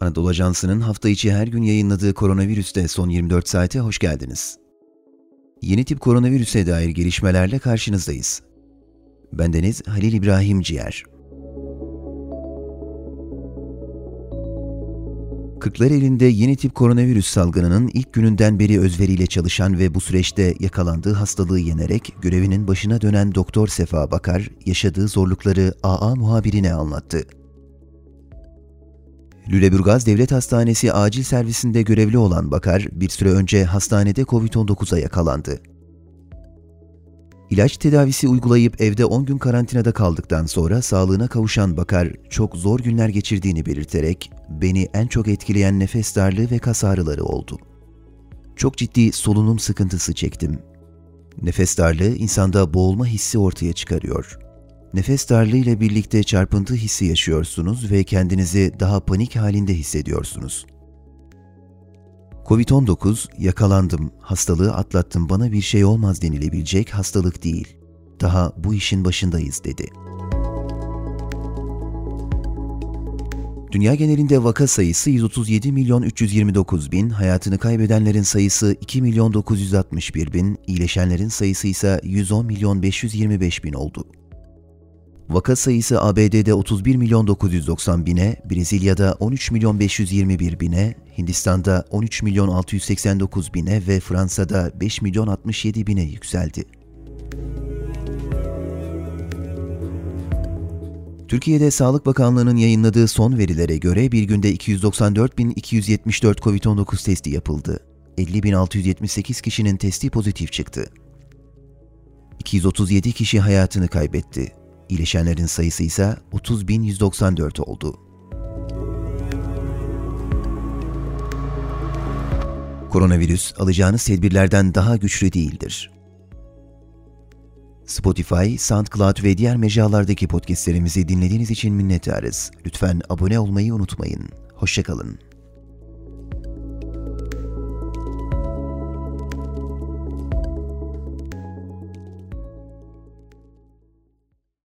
Anadolu Ajansı'nın hafta içi her gün yayınladığı koronavirüste son 24 saate hoş geldiniz. Yeni tip koronavirüse dair gelişmelerle karşınızdayız. Bendeniz Halil İbrahim Ciğer. Kırklareli'nde yeni tip koronavirüs salgınının ilk gününden beri özveriyle çalışan ve bu süreçte yakalandığı hastalığı yenerek görevinin başına dönen Doktor Sefa Bakar, yaşadığı zorlukları AA muhabirine anlattı. Lüleburgaz Devlet Hastanesi acil servisinde görevli olan Bakar, bir süre önce hastanede COVID-19'a yakalandı. İlaç tedavisi uygulayıp evde 10 gün karantinada kaldıktan sonra sağlığına kavuşan Bakar, çok zor günler geçirdiğini belirterek, beni en çok etkileyen nefes darlığı ve kas ağrıları oldu. Çok ciddi solunum sıkıntısı çektim. Nefes darlığı insanda boğulma hissi ortaya çıkarıyor. Nefes darlığı ile birlikte çarpıntı hissi yaşıyorsunuz ve kendinizi daha panik halinde hissediyorsunuz. Covid-19 yakalandım, hastalığı atlattım bana bir şey olmaz denilebilecek hastalık değil. Daha bu işin başındayız dedi. Dünya genelinde vaka sayısı 137 milyon 329 bin, hayatını kaybedenlerin sayısı 2 milyon 961 bin, iyileşenlerin sayısı ise 110 milyon 525 bin oldu. Vaka sayısı ABD'de 31 milyon 990 bine, Brezilya'da 13 milyon 521 bine, Hindistan'da 13 milyon 689 bine ve Fransa'da 5 milyon 67 bine yükseldi. Türkiye'de Sağlık Bakanlığı'nın yayınladığı son verilere göre bir günde 294.274 COVID-19 testi yapıldı. 50.678 kişinin testi pozitif çıktı. 237 kişi hayatını kaybetti. İyileşenlerin sayısı ise 30.194 oldu. Koronavirüs alacağınız tedbirlerden daha güçlü değildir. Spotify, SoundCloud ve diğer mecralardaki podcastlerimizi dinlediğiniz için minnettarız. Lütfen abone olmayı unutmayın. Hoşçakalın.